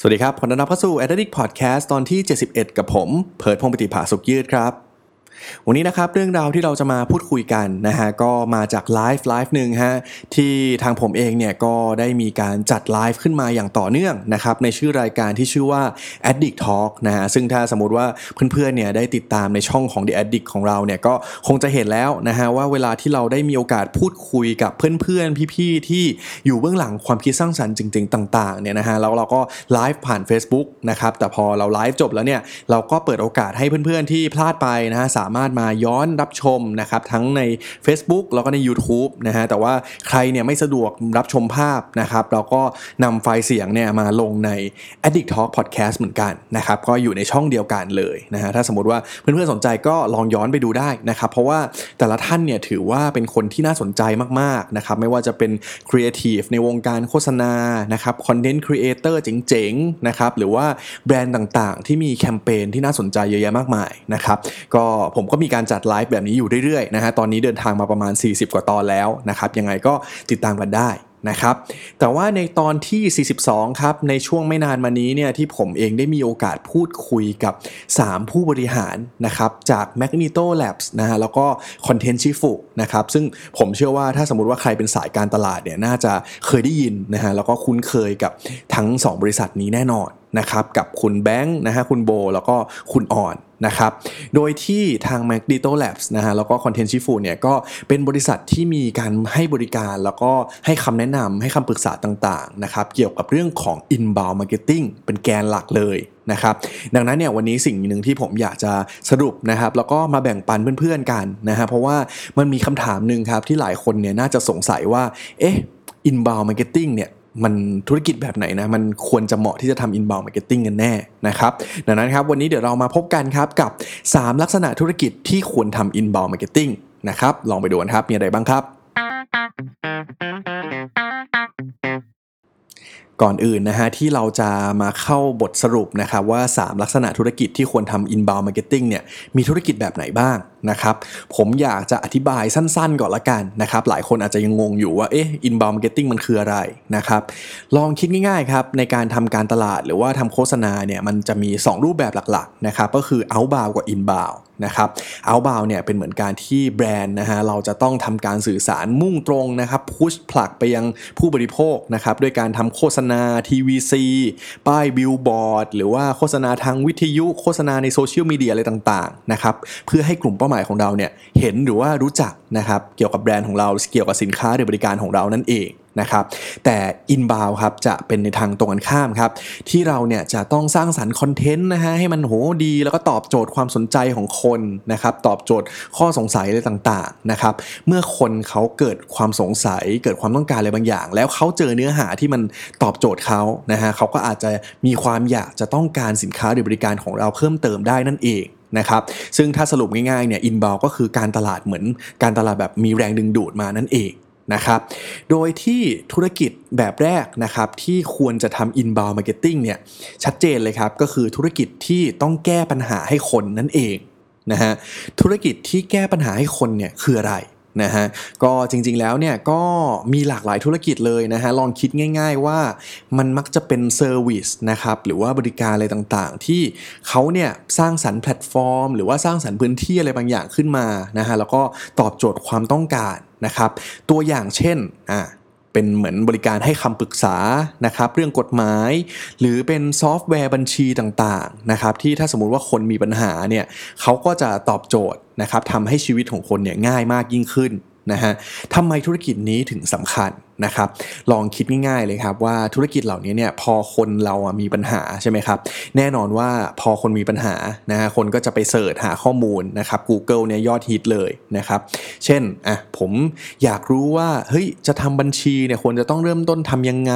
สวัสดีครับขอต้อนรับเข้าสู่ Addict Podcast ตอนที่ 71 กับผม เพิร์ดพงปฏิภาสุขยืดครับ วันนี้นะครับเรื่องราวที่เราจะมาพูดคุยกันนะฮะก็มาจากไลฟ์ไลฟ์หนึ่งฮะที่ทางผมเองเนี่ยก็ได้มีการจัดไลฟ์ขึ้นมาอย่างต่อเนื่องนะครับในชื่อรายการที่ชื่อว่า Addict Talk นะฮะซึ่งถ้าสมมติว่าเพื่อนๆเนี่ยได้ติดตามในช่องของ The Addict ของเราเนี่ยก็คงจะเห็นแล้วนะฮะว่าเวลาที่เราได้มีโอกาสพูดคุยกับเพื่อนๆ พี่ๆ ที่อยู่เบื้องหลังความคิดสร้างสรรค์จริง ๆ ต่างๆเนี่ยนะฮะแล้วเราก็ไลฟ์ผ่าน Facebook นะครับแต่พอเราไลฟ์จบแล้วเนี่ยเราก็เปิดโอกาสให้เพื่อนๆที่พลาดไปนะฮะสาามารถมาย้อนรับชมนะครับทั้งใน Facebook แล้วก็ใน YouTube นะฮะแต่ว่าใครเนี่ยไม่สะดวกรับชมภาพนะครับเราก็นำไฟล์เสียงเนี่ยมาลงใน Addict Talk Podcast เหมือนกันนะครับก็อยู่ในช่องเดียวกันเลยนะฮะถ้าสมมติว่าเพื่อนๆสนใจก็ลองย้อนไปดูได้นะครับเพราะว่าแต่ละท่านเนี่ยถือว่าเป็นคนที่น่าสนใจมากๆนะครับไม่ว่าจะเป็นครีเอทีฟในวงการโฆษณานะครับ content creator เจ๋งๆนะครับหรือว่าแบรนด์ต่างๆ ที่มีแคมเปญที่น่าสนใจเยอะแยะมากมายนะครับก็ผมผมก็มีการจัดไลฟ์แบบนี้อยู่เรื่อยๆนะฮะตอนนี้เดินทางมาประมาณ 40 กว่าตอนแล้วนะครับยังไงก็ติดตามกันได้นะครับแต่ว่าในตอนที่ 42 ครับ ในช่วงไม่นานมานี้เนี่ยที่ผมเองได้มีโอกาสพูดคุยกับ 3 ผู้บริหารนะครับจาก Magneto Labs นะฮะแล้วก็ Content Chief นะครับซึ่งผมเชื่อว่าถ้าสมมติว่าใครเป็นสายการตลาดเนี่ยน่าจะเคยได้ยินนะฮะแล้วก็คุ้นเคยกับทั้ง 2 บริษัทนี้แน่นอนนะครับกับคุณแบงค์นะฮะคุณโบ แล้วก็คุณอ่อน นะครับ โดยที่ทาง Magneto Labs นะฮะแล้วก็ Content Chief เนี่ยก็เป็นบริษัทที่มีการให้บริการแล้วก็ให้คำแนะนำให้คำปรึกษาต่างๆนะครับเกี่ยวกับเรื่องของ inbound marketing เป็นแกนหลักเลยนะครับดังนั้นเนี่ยวันนี้สิ่งหนึ่งที่ผมอยากจะสรุปนะครับแล้วก็มาแบ่งปันเพื่อนๆกันนะฮะเพราะว่ามันมีคำถามหนึ่งครับที่หลายคนเนี่ยน่าจะสงสัยว่าเอ๊ะ inbound marketing เนี่ย มันธุรกิจแบบไหนนะ มันควรจะเหมาะที่จะทำ inbound marketing กันแน่นะครับดังนั้นครับวันนี้เดี๋ยวเรามาพบกันครับกับ 3 ลักษณะธุรกิจที่ควรทำ inbound marketing นะครับลองไปดูกันครับมีอะไรบ้างครับก่อนอื่นนะฮะที่เราจะมาเข้าบทสรุปนะครับว่า 3 ลักษณะธุรกิจที่ควรทำ inbound marketing เนี่ยมีธุรกิจแบบไหนบ้างนะครับ ผมอยากจะอธิบายสั้นๆก่อนละกันนะครับ หลายคนอาจจะยังงงอยู่ว่าเอ๊ะ inbound marketing มันคืออะไรนะครับ ลองคิดง่ายๆครับ ในการทำการตลาดหรือว่าทำโฆษณาเนี่ยมันจะมี 2 รูปแบบหลักๆนะครับก็คือ outbound กับ inbound นะครับ outbound เนี่ยเป็นเหมือนการที่แบรนด์นะฮะเราจะต้องทำการสื่อสารมุ่งตรงนะครับพุชผลักไปยังผู้บริโภคนะครับด้วยการทำโฆษณา TVC ป้ายบิลบอร์ดหรือว่าโฆษณาทางวิทยุโฆษณาในโซเชียลมีเดียอะไรต่างๆนะครับเพื่อให้กลุ่มเป้าหมายของเราเนี่ยเห็นหรือว่ารู้จักนะครับเกี่ยวกับแบรนด์ของเราเกี่ยวกับสินค้าหรือบริการของเรานั่นเองนะครับแต่ inbound ครับจะเป็นในทางตรงกันข้ามครับที่เราเนี่ยจะต้องสร้างสรรค์คอนเทนต์นะฮะให้มันโหดีแล้วก็ตอบโจทย์ความสนใจของคนนะครับตอบโจทย์ข้อสงสัยอะไรต่างๆนะครับเมื่อคนเขาเกิดความสงสัย เกิดความต้องการอะไรบางอย่าง แล้วเขาเจอเนื้อหาที่มันตอบโจทย์เขานะฮะเขาก็อาจจะมีความอยากจะต้องการสินค้าหรือบริการของเราเพิ่มเติมได้นั่นเอง นะครับซึ่งถ้าสรุปง่ายๆเนี่ยอินบาวก็คือการตลาดเหมือนการตลาดแบบมีแรงดึงดูดมานั่นเองนะครับโดยที่ธุรกิจแบบแรกนะครับที่ควรจะทำ inbound marketing เนี่ยชัดเจนเลยครับ ก็คือธุรกิจที่ต้องแก้ปัญหาให้คนนั่นเองนะฮะธุรกิจที่แก้ปัญหาให้คนเนี่ยคืออะไร นะฮะก็จริงๆแล้วเนี่ยก็มีหลากหลายธุรกิจเลยนะฮะลองคิดง่าย ๆ ว่ามันมักจะเป็น service นะครับหรือว่าบริการอะไรต่างๆ ที่เขาเนี่ยสร้างสรรค์แพลตฟอร์ม หรือว่าสร้างสรรค์พื้นที่อะไรบางอย่างขึ้นมานะฮะแล้วก็ตอบโจทย์ความต้องการนะครับตัวอย่างเช่นอ่าเป็นเหมือนบริการให้คำปรึกษานะครับเรื่องกฎหมาย หรือเป็นซอฟต์แวร์บัญชีต่างๆนะครับที่ถ้าสมมุติว่าคนมีปัญหาเนี่ยเขาก็จะตอบโจทย์ นะครับทำให้ชีวิตของคนเนี่ยง่ายมากยิ่งขึ้นนะฮะทำไมธุรกิจนี้ถึงสำคัญ นะครับ ลองคิดง่ายๆเลยครับว่าธุรกิจเหล่านี้เนี่ยพอคนเรามีปัญหาใช่ไหมครับ แน่นอนว่าพอคนมีปัญหานะฮะคนก็จะไปเสิร์ชหาข้อมูลนะครับ Google เนี่ยยอดฮิตเลยนะครับ เช่นอะผมอยากรู้ว่าเฮ้ยจะทำบัญชีเนี่ยควรจะต้องเริ่มต้นทำยังไง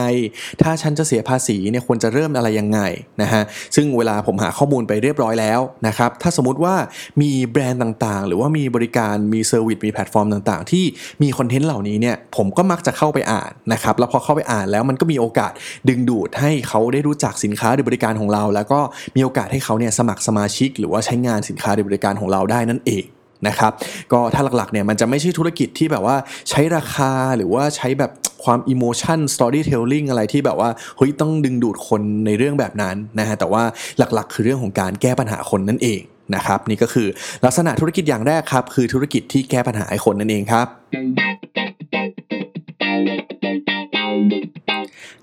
ถ้าฉันจะเสียภาษีเนี่ยควรจะเริ่มอะไรยังไงนะฮะซึ่งเวลาผมหาข้อมูลไปเรียบร้อยแล้วนะครับถ้าสมมติว่ามีแบรนด์ต่างๆ หรือว่ามีบริการมี service มีแพลตฟอร์มต่างๆ ที่มีคอนเทนต์เหล่านี้เนี่ยผมก็มักจะเข้าไปอ่านนะครับแล้วพอเข้าไปอ่านแล้วมันก็มีโอกาสดึงดูดให้เขาได้รู้จักสินค้าหรือบริการของเรา แล้วก็มีโอกาสให้เขาเนี่ยสมัครสมาชิก หรือว่าใช้งานสินค้าหรือบริการของเราได้นั่นเองนะครับก็ถ้าหลักๆเนี่ยมันจะไม่ใช่ธุรกิจที่แบบว่าใช้ราคาหรือว่าใช้แบบความ emotion storytelling อะไรที่แบบว่าเฮ้ยต้องดึงดูดคนในเรื่องแบบนั้นนะฮะแต่ว่าหลักๆ คือเรื่องของการแก้ปัญหาคนนั่นเองนะครับนี่ก็คือลักษณะธุรกิจอย่างแรกครับ คือธุรกิจที่แก้ปัญหาให้คนนั่นเองครับ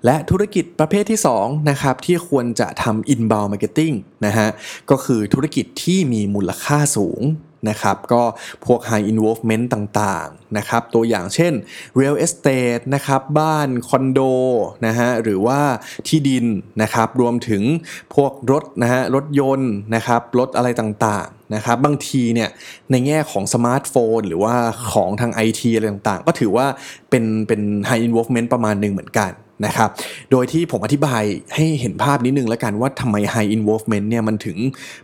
และธุรกิจประเภทที่ 2 นะครับ ที่ควรจะทำ inbound marketing นะฮะก็คือธุรกิจที่มีมูลค่าสูงนะครับก็พวก high involvement ต่างๆนะครับตัวอย่างเช่น real estate นะครับบ้านคอนโดนะฮะหรือว่าที่ดินนะครับรวมถึงพวกรถนะฮะรถยนต์นะครับรถอะไรต่างๆนะครับบางทีเนี่ยในแง่ของสมาร์ทโฟน หรือว่าของทาง IT อะไรต่างๆ ก็ถือว่าเป็นเป็น high involvement ประมาณหนึ่งเหมือนกัน นะครับ โดยที่ผมอธิบายให้เห็นภาพนิดนึงแล้วกันว่าทำไม high involvement เนี่ยมันถึง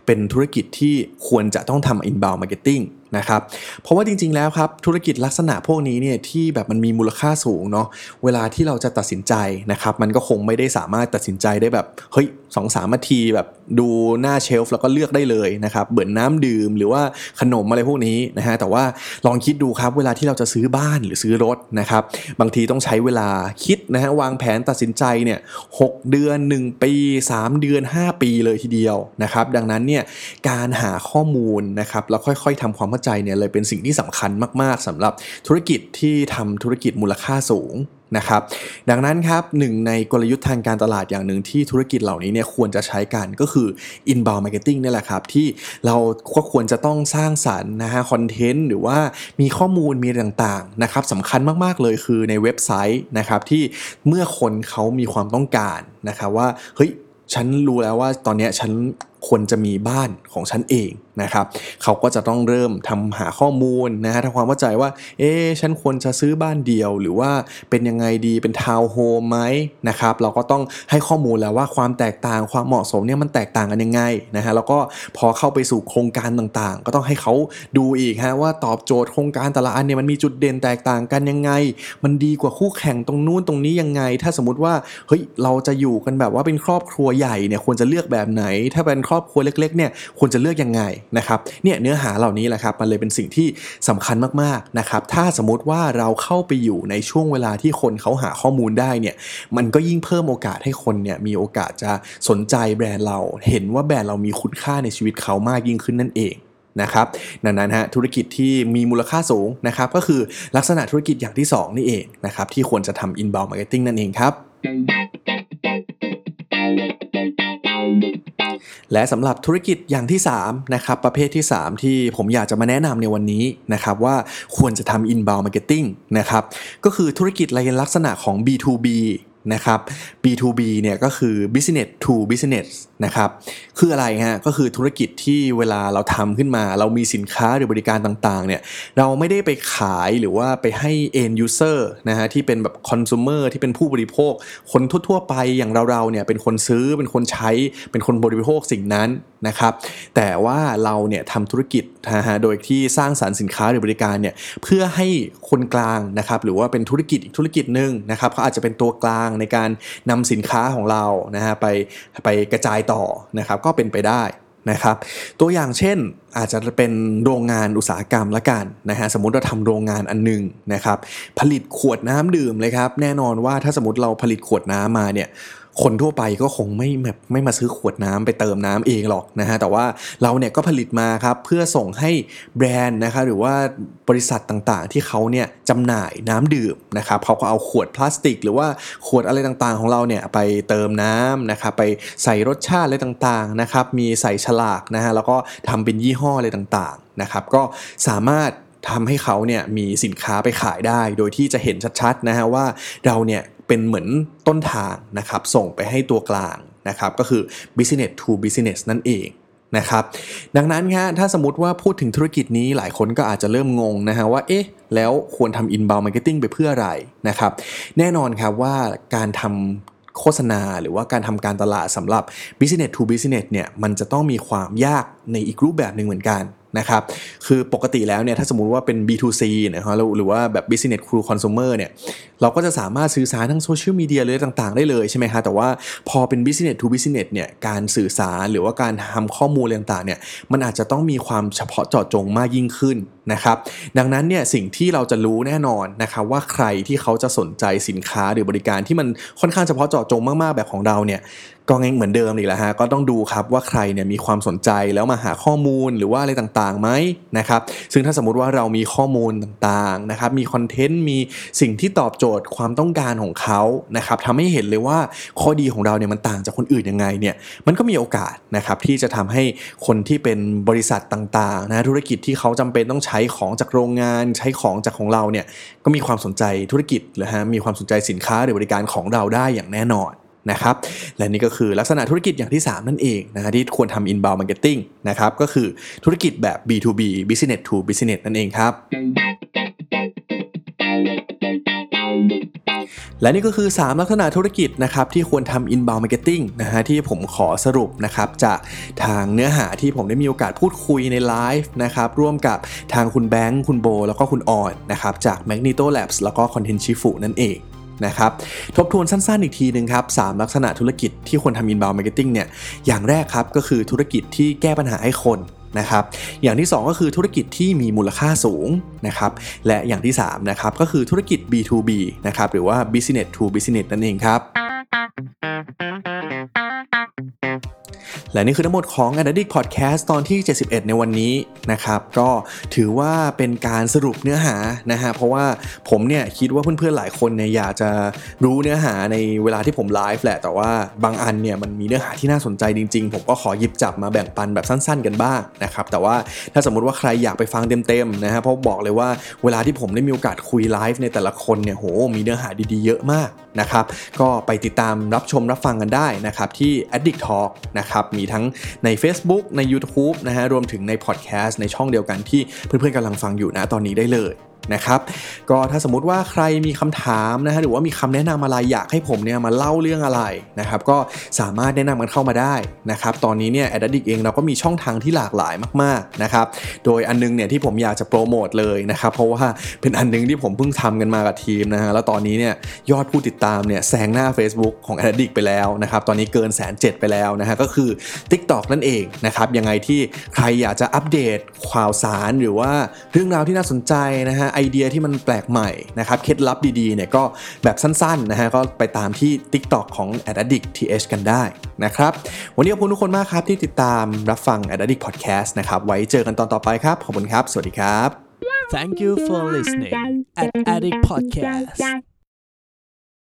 เป็นธุรกิจที่ควรจะต้องทำ inbound marketing นะครับ เพราะว่าจริง ๆ แล้วครับ ธุรกิจลักษณะพวกนี้เนี่ยที่แบบมันมีมูลค่าสูงเนาะเวลาที่เราจะตัดสินใจนะครับ มันก็คงไม่ได้สามารถตัดสินใจได้แบบเฮ้ยสองสามนาทีแบบดูหน้าเชลฟ์แล้วก็เลือกได้เลยนะครับเบื่อน้ำดื่มหรือว่าขนมอะไรพวกนี้นะฮะแต่ว่าลองคิดดูครับเวลาที่เราจะซื้อบ้านหรือซื้อรถนะครับบางทีต้องใช้เวลาคิดนะฮะวางแผนตัดสินใจเนี่ยหเดือน 1 ปี 3 เดือน 5 ปีเลยทีเดียวนะครับดังนั้นเนี่ยการหาข้อมูลนะครับแล้วค่อยๆทำความเข้าใจเนี่ยเลยเป็นสิ่งที่สำคัญมาก ๆสำหรับธุรกิจที่ทำธุรกิจมูลค่าสูง นะครับ ดังนั้นครับหนึ่งในกลยุทธ์ทางการตลาดอย่างหนึ่งที่ธุรกิจเหล่านี้เนี่ยควรจะใช้กันก็คือ inbound marketing นี่แหละครับ ที่เราก็ควรจะต้องสร้างสารรค์นะฮะคอนเทนต์หรือว่ามีข้อมูลมีต่างๆนะครับสำคัญมากๆเลยคือในเว็บไซต์นะครับที่เมื่อคนเขามีความต้องการนะครับว่าเฮ้ยฉันรู้แล้วว่าตอนนี้ฉัน ควรจะมีบ้านของฉันเองนะครับเขาก็จะต้องเริ่มทำหาข้อมูลนะฮะทำความเข้าใจว่า เอ๊ฉันควรจะซื้อบ้านเดียว หรือว่าเป็นยังไงดีเป็นทาวน์โฮมไหมนะครับ เราก็ต้องให้ข้อมูลแล้วว่าความแตกต่างความเหมาะสมเนี่ยมันแตกต่างกันยังไงนะฮะแล้วก็พอเข้าไปสู่โครงการต่างๆ ก็ต้องให้เขาดูอีกฮะว่าตอบโจทย์โครงการแต่ละอันเนี่ยมันมีจุดเด่นแตกต่างกันยังไง มันดีกว่าคู่แข่งตรงนู้นตรงนี้ยังไง ถ้าสมมติว่าเฮ้ยเราจะอยู่กันแบบว่าเป็นครอบครัวใหญ่เนี่ยควรจะเลือกแบบไหน ถ้าเป็นครอบครัวเล็กๆเนี่ยควรจะเลือกยังไงนะครับเนี่ยเนื้อหาเหล่านี้แหละครับมันเลยเป็นสิ่งที่สำคัญมากๆนะครับถ้าสมมติว่าเราเข้าไปอยู่ในช่วงเวลาที่คนเขาหาข้อมูลได้เนี่ยมันก็ยิ่งเพิ่มโอกาสให้คนเนี่ยมีโอกาสจะสนใจแบรนด์เรา เห็นว่าแบรนด์เรามีคุณค่าในชีวิตเขามากยิ่งขึ้นนั่นเองนะครับดังนั้นฮะธุรกิจที่มีมูลค่าสูงนะครับก็คือลักษณะธุรกิจอย่างที่ 2 นี่เองนะครับที่ควรจะทำ inbound marketing นั่นเองครับ และสำหรับธุรกิจอย่างที่3นะครับประเภทที่ 3 ที่ผมอยากจะมาแนะนำในวันนี้นะครับว่าควรจะทำ inbound marketing นะครับก็คือธุรกิจลายลักษณะของ B2B นะครับ B2B เนี่ยก็คือ business to business นะครับคืออะไรฮะก็คือธุรกิจที่เวลาเราทำขึ้นมา เรามีสินค้าหรือบริการต่างๆเนี่ยเราไม่ได้ไปขายหรือว่าไปให้ end user นะฮะที่เป็นแบบ consumer ที่เป็นผู้บริโภค คนทั่วๆไปอย่างเราๆเนี่ยเป็นคนซื้อเป็นคนใช้ เป็นคนบริโภคสิ่งนั้นนะครับแต่ว่าเราเนี่ยทำธุรกิจนะฮะโดยที่สร้างสารรค์สินค้าหรือบริการเนี่ยเพื่อให้คนกลางนะครับหรือว่าเป็นธุรกิจอีกธุรกิจหนึ่งนะครับเขาอาจจะเป็นตัวกลางในการนำสินค้าของเรานะฮะไปไปกระจายต่อนะครับก็เป็นไปได้นะครับตัวอย่างเช่นอาจจะเป็นโรงงานอุตสาหกรรมละกันนะฮะสมมติเราทำโรงงานอันหนึงนะครับผลิตขวดน้ำดื่มเลยครับแน่นอนว่าถ้าสมมติเราผลิตขวดน้ำมาเนี่ย คนทั่วไปก็คงไม่แบบไม่มาซื้อขวดน้ำไปเติมน้ำเองหรอกนะฮะแต่ว่าเราเนี่ยก็ผลิตมาครับเพื่อส่งให้แบรนด์นะครับหรือว่าบริษัทต่างๆ ที่เขาเนี่ยจำหน่ายน้ำดื่มนะครับเขาก็เอาขวดพลาสติก หรือว่าขวดอะไรต่างๆ ของเราเนี่ยไปเติมน้ำนะครับไปใส่รสชาติอะไรต่างๆนะครับมีใส่ฉลากนะฮะแล้วก็ทำเป็นยี่ห้ออะไรต่างๆนะครับก็สามารถทำให้เขาเนี่ยมีสินค้าไปขายได้ โดยที่จะเห็นชัดๆนะฮะว่าเราเนี่ย เป็นเหมือนต้นทางนะครับ ส่งไปให้ตัวกลางนะครับ ก็คือ business to business นั่นเองนะครับ ดังนั้นฮะถ้าสมมติว่าพูดถึงธุรกิจนี้หลายคนก็อาจจะเริ่มงงนะฮะว่า เอ๊ะ แล้วควรทำ inbound marketing ไปเพื่ออะไรนะครับ แน่นอนครับว่าการทำโฆษณาหรือว่าการทำการตลาดสำหรับ business to business เนี่ยมันจะต้องมีความยากในอีกรูปแบบหนึ่งเหมือนกัน นะครับ คือปกติแล้วเนี่ยถ้าสมมติว่าเป็น B2C นะครับหรือว่าแบบ business to consumer เนี่ยเราก็จะสามารถสื่อสารทั้งโซเชียลมีเดียเลยต่างๆ ได้เลยใช่ไหมฮะแต่ว่าพอเป็น business to business เนี่ยการสื่อสารหรือว่าการทำข้อมูลอะไรต่างๆเนี่ยมันอาจจะต้องมีความเฉพาะเจาะจงมากยิ่งขึ้น นะครับ ดังนั้นเนี่ยสิ่งที่เราจะรู้แน่นอนนะครับว่าใครที่เขาจะสนใจสินค้าหรือบริการที่มันค่อนข้างเฉพาะเจาะจงมากๆแบบของเราเนี่ยก็งเหมือนเดิมอีกแล้วฮะก็ต้องดูครับว่าใครเนี่ยมีความสนใจแล้วมาหาข้อมูลหรือว่าอะไรต่างๆไหมนะครับซึ่งถ้าสมมติว่าเรามีข้อมูลต่างๆนะครับมีคอนเทนต์มีสิ่งที่ตอบโจทย์ความต้องการของเขานะครับทำให้เห็นเลยว่าข้อดีของเราเนี่ยมันต่างจากคนอื่นยังไงเนี่ยมันก็มีโอกาสนะครับที่จะทำให้คนที่เป็นบริษัทต่างๆนะธุรกิจที่เขาจำเป็นต้องใช้ช้ของจากโรงงานใช้ของจากของเราเนี่ยก็มีความสนใจธุรกิจหรือฮะมีความสนใจสินค้าหรือบริการของเราได้อย่างแน่นอนนะครับและนี่ก็คือลักษณะธุรกิจอย่างที่ 3 นั่นเองนะฮะที่ควรทำ inbound marketing นะครับก็คือธุรกิจแบบ B2B business to business นั่นเองครับ และนี่ก็คือ 3 ลักษณะธุรกิจนะครับที่ควรทำ inbound marketing นะฮะที่ผมขอสรุปนะครับจากทางเนื้อหาที่ผมได้มีโอกาสพูดคุยในไลฟ์นะครับร่วมกับทางคุณแบงค์ คุณโบ แล้วก็คุณออนนะครับจาก Magneto Labs แล้วก็ Content Chifu นั่นเองนะครับทบทวนสั้นๆอีกทีหนึ่งครับสลักษณะธุรกิจที่ควรทำ inbound marketing เนี่ยอย่างแรกครับก็คือธุรกิจที่แก้ปัญหาให้คน นะครับอย่างที่ 2 ก็คือธุรกิจที่มีมูลค่าสูงนะครับและอย่างที่3นะครับก็คือธุรกิจ B2B นะครับหรือว่า business to business นั่นเองครับ และนี่คือทั้งหมดของ a d d i c t Podcast ตอนที่ 71 ในวันนี้นะครับ ก็ถือว่าเป็นการสรุปเนื้อหานะฮะ เพราะว่าผมเนี่ยคิดว่าเพื่อนๆหลายคนเนี่ยอยากจะรู้เนื้อหาในเวลาที่ผมไลฟ์แหละ แต่ว่าบางอันเนี่ยมันมีเนื้อหาที่น่าสนใจจริงๆ ผมก็ขอหยิบจับมาแบ่งปันแบบสั้นๆ กันบ้างนะครับ แต่ว่าถ้าสมมุติว่าใครอยากไปฟังเต็มๆนะฮะ เพราะบอกเลยว่าเวลาที่ผมได้มีโอกาสคุยไลฟ์ในแต่ละคนเนี่ย โห มีเนื้อหาดีๆ เยอะมาก นะครับ ก็ไปติดตามรับชมรับฟังกันได้นะครับที่ Addict Talk นะครับ มีทั้งใน Facebook ใน YouTube นะฮะรวมถึงในพอดแคสต์ในช่องเดียวกันที่เพื่อนๆกำลังฟังอยู่นะตอนนี้ได้เลย นะครับก็ถ้าสมมุติว่าใครมีคำถามนะฮะหรือว่ามีคำแนะนำอะไรอยากให้ผมเนี่ยมาเล่าเรื่องอะไรนะครับก็สามารถแนะนำกันเข้ามาได้นะครับตอนนี้เนี่ยแอดดิกเองเราก็มีช่องทางที่หลากหลายมากๆนะครับโดยอันนึงเนี่ยที่ผมอยากจะโปรโมทเลยนะครับเพราะว่าเป็นอันนึงที่ผมเพิ่งทำกันมากับทีมนะฮะแล้วตอนนี้เนี่ยยอดผู้ติดตามเนี่ยแซงหน้า Facebook ของแอดดิกไปแล้วนะครับตอนนี้เกินแสนเจ็ดไปแล้วนะฮะก็คือ TikTok นั่นเองนะครับยังไงที่ใครอยากจะอัปเดตข่าวสารหรือว่าเรื่องราวที่น่าสนใจนะฮะไอเดียที่มันแปลกใหม่นะครับเคล็ดลับดีๆเนี่ยก็แบบสั้นๆนะฮะก็ไปตามที่ TikTok ของ Addict TH กันได้นะครับวันนี้ขอบคุณทุกคนมากครับที่ติดตามรับฟัง Addict Podcast นะครับไว้เจอกันตอนต่อไปครับขอบคุณครับ สวัสดีครับ Thank you for listening at Addict Podcast